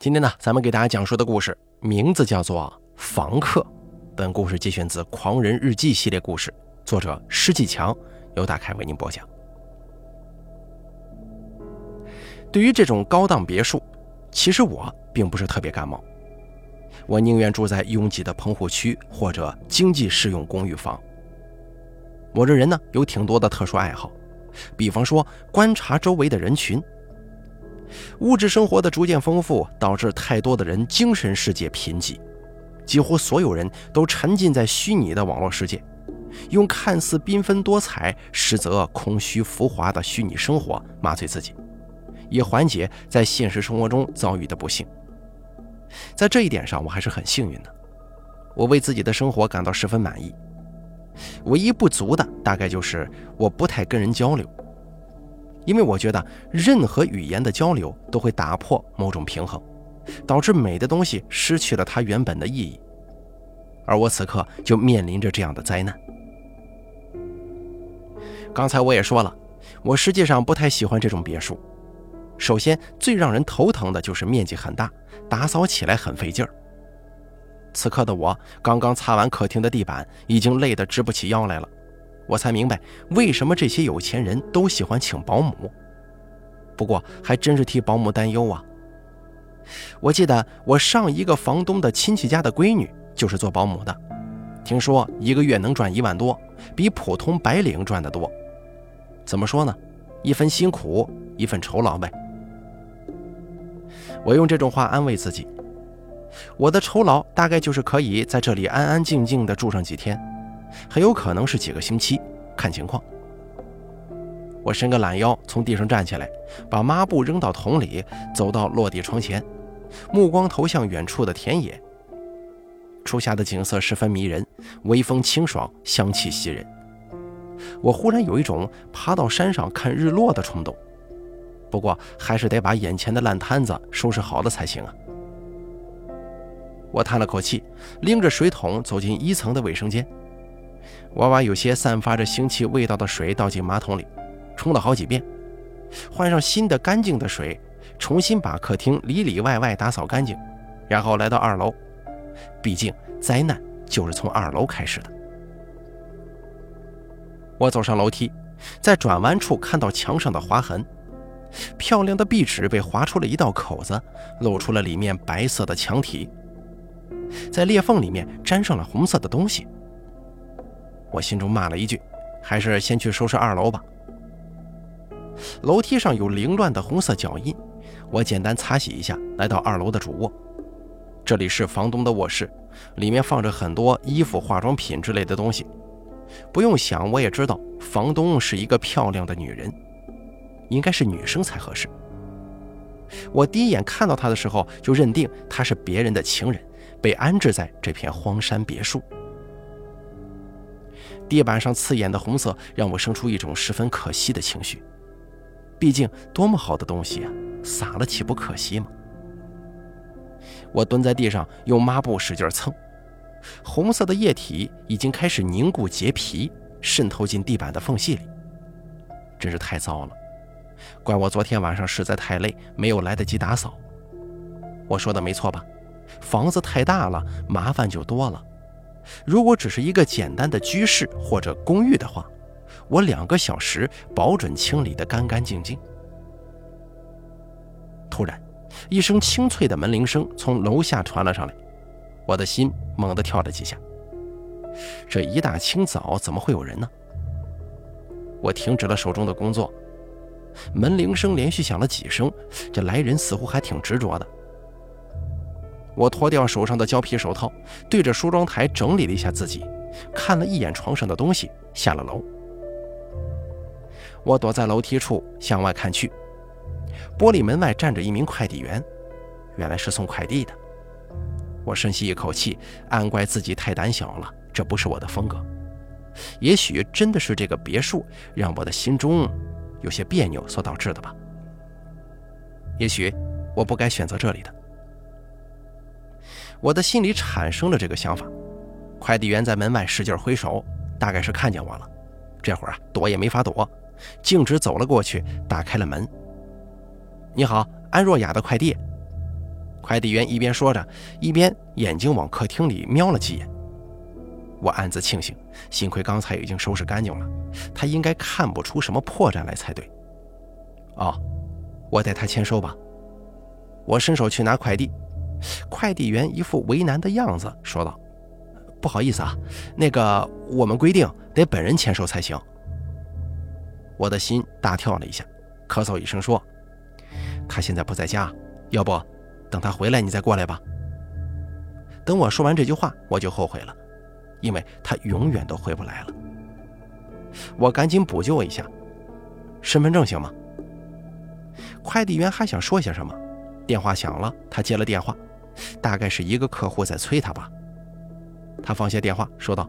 今天呢，咱们给大家讲述的故事名字叫做《房客》。本故事节选自《狂人日记》系列故事，作者施继强，由大凯为您播讲。对于这种高档别墅，其实我并不是特别感冒。我宁愿住在拥挤的棚户区或者经济适用公寓房。我这人呢，有挺多的特殊爱好，比方说观察周围的人群。物质生活的逐渐丰富，导致太多的人精神世界贫瘠，几乎所有人都沉浸在虚拟的网络世界，用看似缤纷多彩，实则空虚浮华的虚拟生活麻醉自己，以缓解在现实生活中遭遇的不幸。在这一点上，我还是很幸运的，我为自己的生活感到十分满意。唯一不足的，大概就是我不太跟人交流。因为我觉得任何语言的交流都会打破某种平衡，导致美的东西失去了它原本的意义，而我此刻就面临着这样的灾难。刚才我也说了，我实际上不太喜欢这种别墅。首先，最让人头疼的就是面积很大，打扫起来很费劲儿。此刻的我刚刚擦完客厅的地板，已经累得直不起腰来了。我才明白为什么这些有钱人都喜欢请保姆。不过还真是替保姆担忧啊！我记得我上一个房东的亲戚家的闺女就是做保姆的，听说一个月能赚一万多，比普通白领赚得多。怎么说呢？一分辛苦，一份酬劳呗。我用这种话安慰自己，我的酬劳大概就是可以在这里安安静静的住上几天。很有可能是几个星期，看情况。我伸个懒腰，从地上站起来，把抹布扔到桶里，走到落地窗前，目光投向远处的田野。初夏的景色十分迷人，微风清爽，香气袭人。我忽然有一种爬到山上看日落的冲动，不过还是得把眼前的烂摊子收拾好了才行啊。我叹了口气，拎着水桶走进一层的卫生间。我把有些散发着腥气味道的水倒进马桶里，冲了好几遍，换上新的干净的水，重新把客厅里里外外打扫干净，然后来到二楼。毕竟灾难就是从二楼开始的。我走上楼梯，在转弯处看到墙上的划痕，漂亮的壁纸被划出了一道口子，露出了里面白色的墙体，在裂缝里面沾上了红色的东西。我心中骂了一句：“还是先去收拾二楼吧。”楼梯上有凌乱的红色脚印，我简单擦洗一下，来到二楼的主卧。这里是房东的卧室，里面放着很多衣服、化妆品之类的东西。不用想，我也知道房东是一个漂亮的女人，应该是女生才合适。我第一眼看到她的时候，就认定她是别人的情人，被安置在这片荒山别墅。地板上刺眼的红色让我生出一种十分可惜的情绪，毕竟多么好的东西啊，洒了岂不可惜吗？我蹲在地上用抹布使劲蹭，红色的液体已经开始凝固结皮，渗透进地板的缝隙里，真是太糟了！怪我昨天晚上实在太累，没有来得及打扫。我说的没错吧？房子太大了，麻烦就多了。如果只是一个简单的居室或者公寓的话，我两个小时保准清理得干干净净。突然，一声清脆的门铃声从楼下传了上来，我的心猛地跳了几下。这一大清早怎么会有人呢？我停止了手中的工作，门铃声连续响了几声，这来人似乎还挺执着的。我脱掉手上的胶皮手套，对着梳妆台整理了一下自己，看了一眼床上的东西，下了楼。我躲在楼梯处向外看去，玻璃门外站着一名快递员，原来是送快递的。我深吸一口气，暗怪自己太胆小了，这不是我的风格。也许真的是这个别墅让我的心中有些别扭所导致的吧。也许我不该选择这里的。我的心里产生了这个想法，快递员在门外使劲挥手，大概是看见我了。这会儿啊，躲也没法躲，径直走了过去，打开了门。“你好，安若雅的快递。”快递员一边说着，一边眼睛往客厅里瞄了几眼。我暗自庆幸，幸亏刚才已经收拾干净了，他应该看不出什么破绽来才对。哦，我带他签收吧。我伸手去拿快递，快递员一副为难的样子，说道：“不好意思啊，那个我们规定得本人签收才行。”我的心大跳了一下，咳嗽一声说：“他现在不在家，要不等他回来你再过来吧。”等我说完这句话，我就后悔了，因为他永远都回不来了。我赶紧补救一下：“身份证行吗？”快递员还想说些什么，电话响了，他接了电话，大概是一个客户在催他吧。他放下电话，说道：“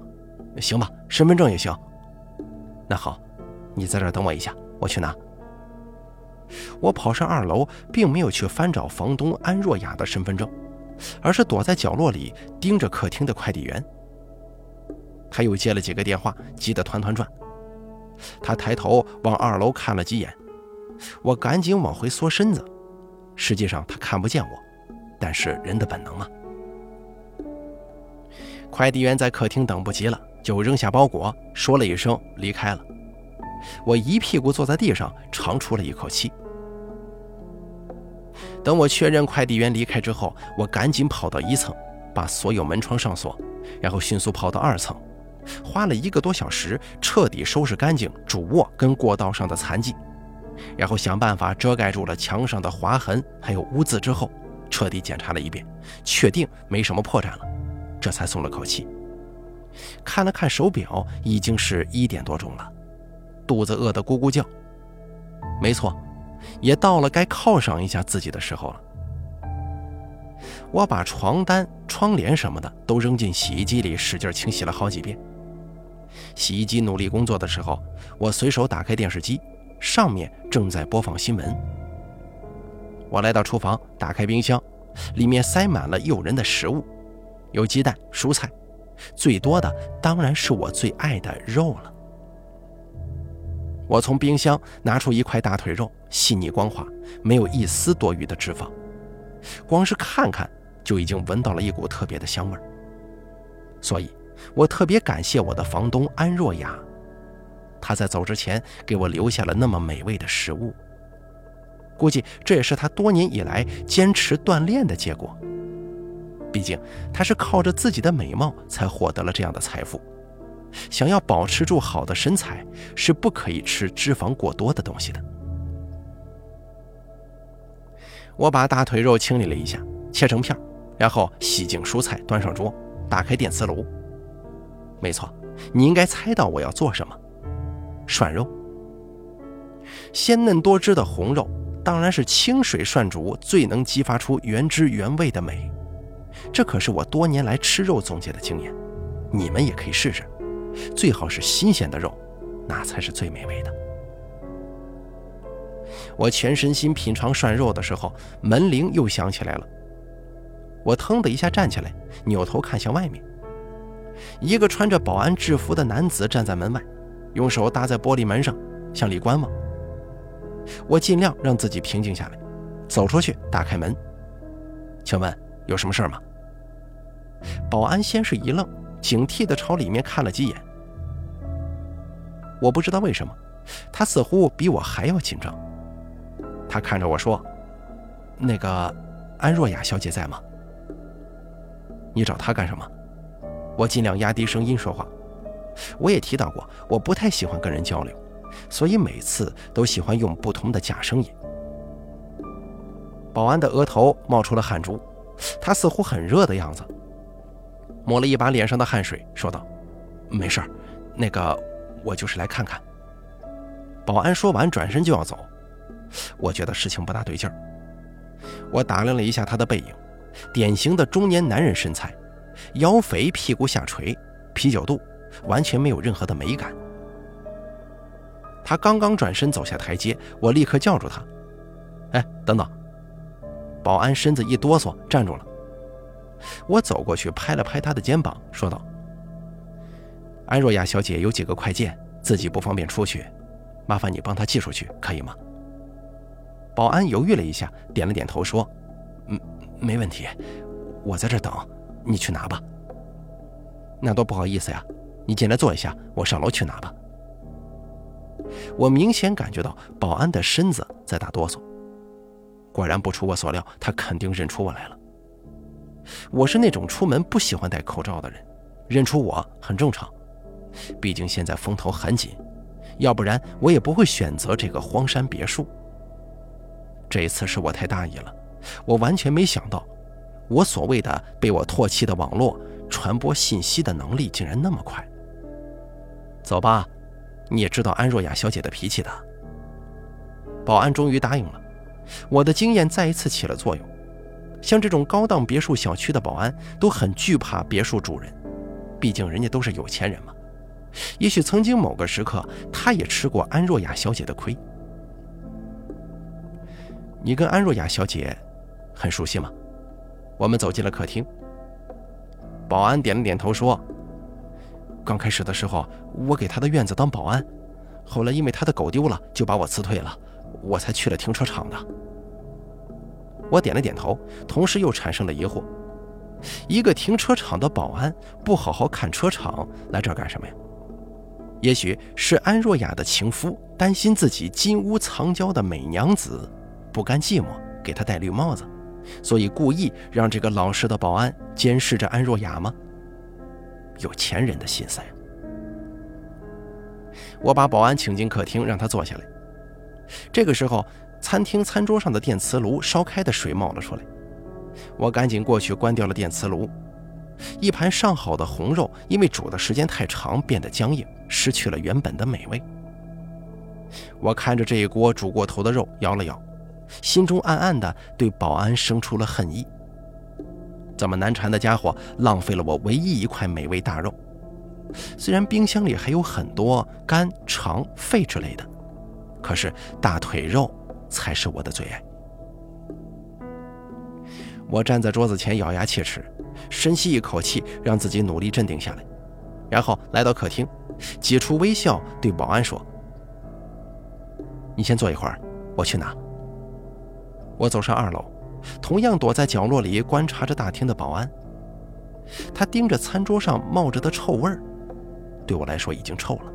行吧，身份证也行。那好，你在这儿等我一下，我去拿。”我跑上二楼，并没有去翻找房东安若雅的身份证，而是躲在角落里盯着客厅的快递员。他又接了几个电话，急得团团转。他抬头往二楼看了几眼。我赶紧往回缩身子，实际上他看不见我，但是人的本能嘛。快递员在客厅等不及了，就扔下包裹，说了一声离开了。我一屁股坐在地上，长出了一口气。等我确认快递员离开之后，我赶紧跑到一层，把所有门窗上锁，然后迅速跑到二层，花了一个多小时，彻底收拾干净主卧跟过道上的残迹。然后想办法遮盖住了墙上的划痕，还有污渍之后，彻底检查了一遍，确定没什么破绽了，这才松了口气。看了看手表，已经是一点多钟了，肚子饿得咕咕叫。没错，也到了该犒赏一下自己的时候了。我把床单、窗帘什么的都扔进洗衣机里，使劲清洗了好几遍。洗衣机努力工作的时候，我随手打开电视机。上面正在播放新闻。我来到厨房，打开冰箱，里面塞满了诱人的食物，有鸡蛋、蔬菜，最多的当然是我最爱的肉了。我从冰箱拿出一块大腿肉，细腻光滑，没有一丝多余的脂肪，光是看看就已经闻到了一股特别的香味儿。所以，我特别感谢我的房东安若雅。她在走之前给我留下了那么美味的食物，估计这也是他多年以来坚持锻炼的结果。毕竟他是靠着自己的美貌才获得了这样的财富，想要保持住好的身材是不可以吃脂肪过多的东西的。我把大腿肉清理了一下，切成片，然后洗净蔬菜，端上桌，打开电磁炉。没错，你应该猜到我要做什么。涮肉，鲜嫩多汁的红肉，当然是清水涮煮最能激发出原汁原味的美。这可是我多年来吃肉总结的经验，你们也可以试试。最好是新鲜的肉，那才是最美味的。我全身心品尝涮肉的时候，门铃又响起来了。我腾的一下站起来，扭头看向外面，一个穿着保安制服的男子站在门外。用手搭在玻璃门上，向里观望。我尽量让自己平静下来，走出去，打开门。请问有什么事吗？保安先是一愣，警惕地朝里面看了几眼。我不知道为什么，他似乎比我还要紧张。他看着我说：“那个安若雅小姐在吗？你找她干什么？”我尽量压低声音说话。我也提到过，我不太喜欢跟人交流，所以每次都喜欢用不同的假声音。保安的额头冒出了汗珠，他似乎很热的样子，抹了一把脸上的汗水，说道：“没事儿，那个我就是来看看。”保安说完转身就要走，我觉得事情不大对劲儿。我打量了一下他的背影，典型的中年男人身材，腰肥屁股下垂，啤酒肚。完全没有任何的美感。他刚刚转身走下台阶，我立刻叫住他：“哎，等等！”保安身子一哆嗦，站住了。我走过去拍了拍他的肩膀，说道：“安若雅小姐有几个快件，自己不方便出去，麻烦你帮她寄出去，可以吗？”保安犹豫了一下，点了点头，说：“嗯，没问题，我在这等，你去拿吧。那多不好意思呀，你进来坐一下，我上楼去拿吧。我明显感觉到保安的身子在打哆嗦。果然不出我所料，他肯定认出我来了。我是那种出门不喜欢戴口罩的人，认出我很正常。毕竟现在风头很紧，要不然我也不会选择这个荒山别墅。这一次是我太大意了，我完全没想到，我所谓的被我唾弃的网络传播信息的能力竟然那么快。走吧，你也知道安若雅小姐的脾气的。保安终于答应了，我的经验再一次起了作用。像这种高档别墅小区的保安都很惧怕别墅主人，毕竟人家都是有钱人嘛。也许曾经某个时刻，他也吃过安若雅小姐的亏。你跟安若雅小姐很熟悉吗？我们走进了客厅。保安点了点头说：“刚开始的时候，我给他的院子当保安，后来因为他的狗丢了，就把我辞退了，我才去了停车场的。”我点了点头，同时又产生了疑惑：一个停车场的保安不好好看车场，来这儿干什么呀？也许是安若雅的情夫担心自己金屋藏娇的美娘子不甘寂寞，给她戴绿帽子，所以故意让这个老实的保安监视着安若雅吗？有钱人的心思呀！我把保安请进客厅，让他坐下来。这个时候，餐厅餐桌上的电磁炉烧开的水冒了出来，我赶紧过去关掉了电磁炉。一盘上好的红肉，因为煮的时间太长，变得僵硬，失去了原本的美味。我看着这一锅煮过头的肉，摇了摇，心中暗暗的对保安生出了恨意。这么难缠的家伙，浪费了我唯一一块美味大肉。虽然冰箱里还有很多肝、肠、肺之类的，可是大腿肉才是我的最爱。我站在桌子前，咬牙切齿。深吸一口气，让自己努力镇定下来，然后来到客厅，挤出微笑对保安说：“你先坐一会儿，我去拿。”我走上二楼，同样躲在角落里观察着大厅的保安。他盯着餐桌上冒着的臭味儿，对我来说已经臭了，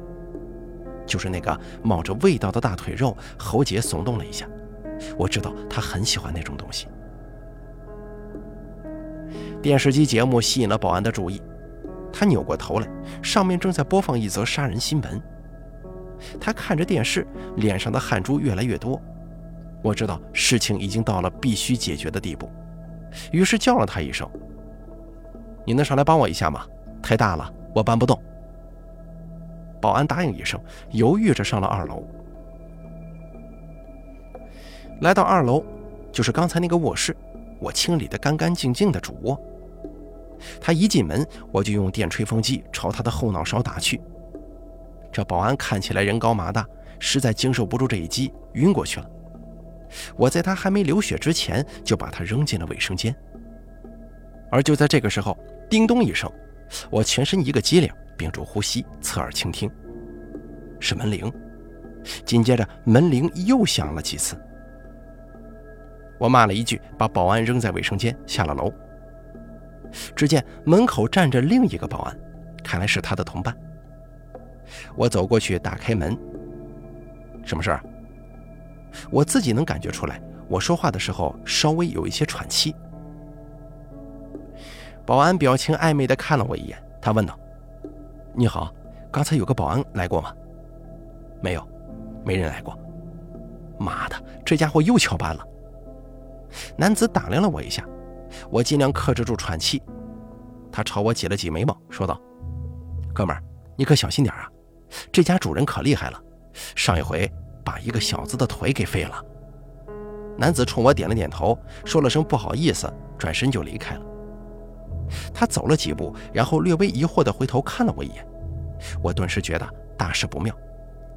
就是那个冒着味道的大腿肉。喉结耸动了一下，我知道他很喜欢那种东西。电视机节目吸引了保安的注意，他扭过头来，上面正在播放一则杀人新闻。他看着电视，脸上的汗珠越来越多。我知道事情已经到了必须解决的地步，于是叫了他一声：“你能上来帮我一下吗？太大了，我搬不动。”保安答应一声，犹豫着上了二楼。来到二楼，就是刚才那个卧室，我清理的干干净净的主卧。他一进门，我就用电吹风机朝他的后脑勺打去。这保安看起来人高马大，实在经受不住这一击，晕过去了。我在他还没流血之前，就把他扔进了卫生间。而就在这个时候，叮咚一声，我全身一个机灵，屏住呼吸，侧耳倾听，是门铃。紧接着，门铃又响了几次。我骂了一句，把保安扔在卫生间，下了楼。只见门口站着另一个保安，看来是他的同伴。我走过去打开门。什么事儿？我自己能感觉出来，我说话的时候稍微有一些喘气。保安表情暧昧地看了我一眼，他问道：“你好，刚才有个保安来过吗？”“没有，没人来过。”“妈的，这家伙又翘班了。”男子打量了我一下。我尽量克制住喘气，他朝我挤了挤眉毛，说道：“哥们儿，你可小心点啊！这家主人可厉害了，上一回把一个小子的腿给废了。”男子冲我点了点头，说了声不好意思，转身就离开了。他走了几步，然后略微疑惑地回头看了我一眼，我顿时觉得大事不妙，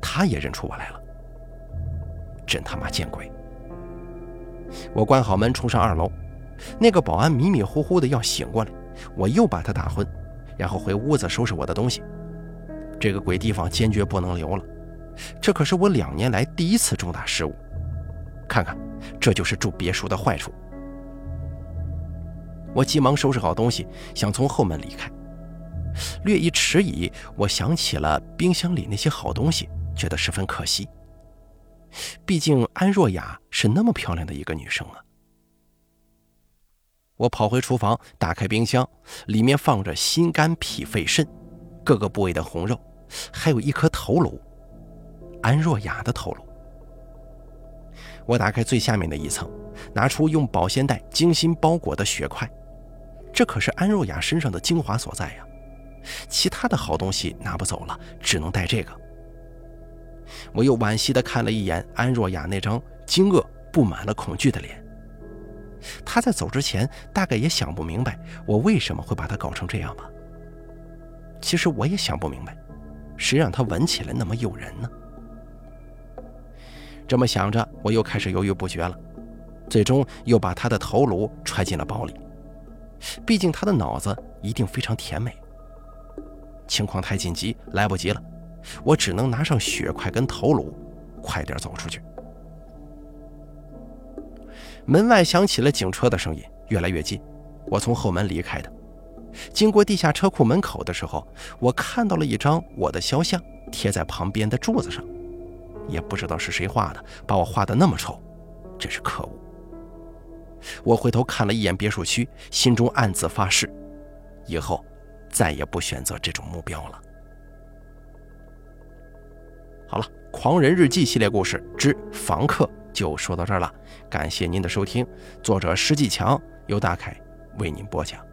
他也认出我来了，真他妈见鬼！我关好门，冲上二楼。那个保安迷迷糊糊的要醒过来，我又把他打昏，然后回屋子收拾我的东西。这个鬼地方坚决不能留了，这可是我两年来第一次重大失误。看看，这就是住别墅的坏处。我急忙收拾好东西，想从后门离开。略一迟疑，我想起了冰箱里那些好东西，觉得十分可惜。毕竟安若雅是那么漂亮的一个女生啊！我跑回厨房，打开冰箱，里面放着心肝脾肺肾各个部位的红肉，还有一颗头颅，安若雅的头颅。我打开最下面的一层，拿出用保鲜袋精心包裹的血块，这可是安若雅身上的精华所在呀！其他的好东西拿不走了，只能带这个。我又惋惜地看了一眼安若雅那张惊愕、布满了恐惧的脸。她在走之前大概也想不明白我为什么会把她搞成这样吧。其实我也想不明白，谁让她闻起来那么诱人呢？这么想着，我又开始犹豫不决了，最终又把他的头颅揣进了包里。毕竟他的脑子一定非常甜美。情况太紧急，来不及了，我只能拿上血块跟头颅，快点走出去。门外响起了警车的声音，越来越近。我从后门离开的，经过地下车库门口的时候，我看到了一张我的肖像贴在旁边的柱子上。也不知道是谁画的，把我画的那么丑，真是可恶。我回头看了一眼别墅区，心中暗自发誓，以后再也不选择这种目标了。好了，《狂人日记》系列故事之房客就说到这儿了，感谢您的收听。作者施继强由大凯为您播讲。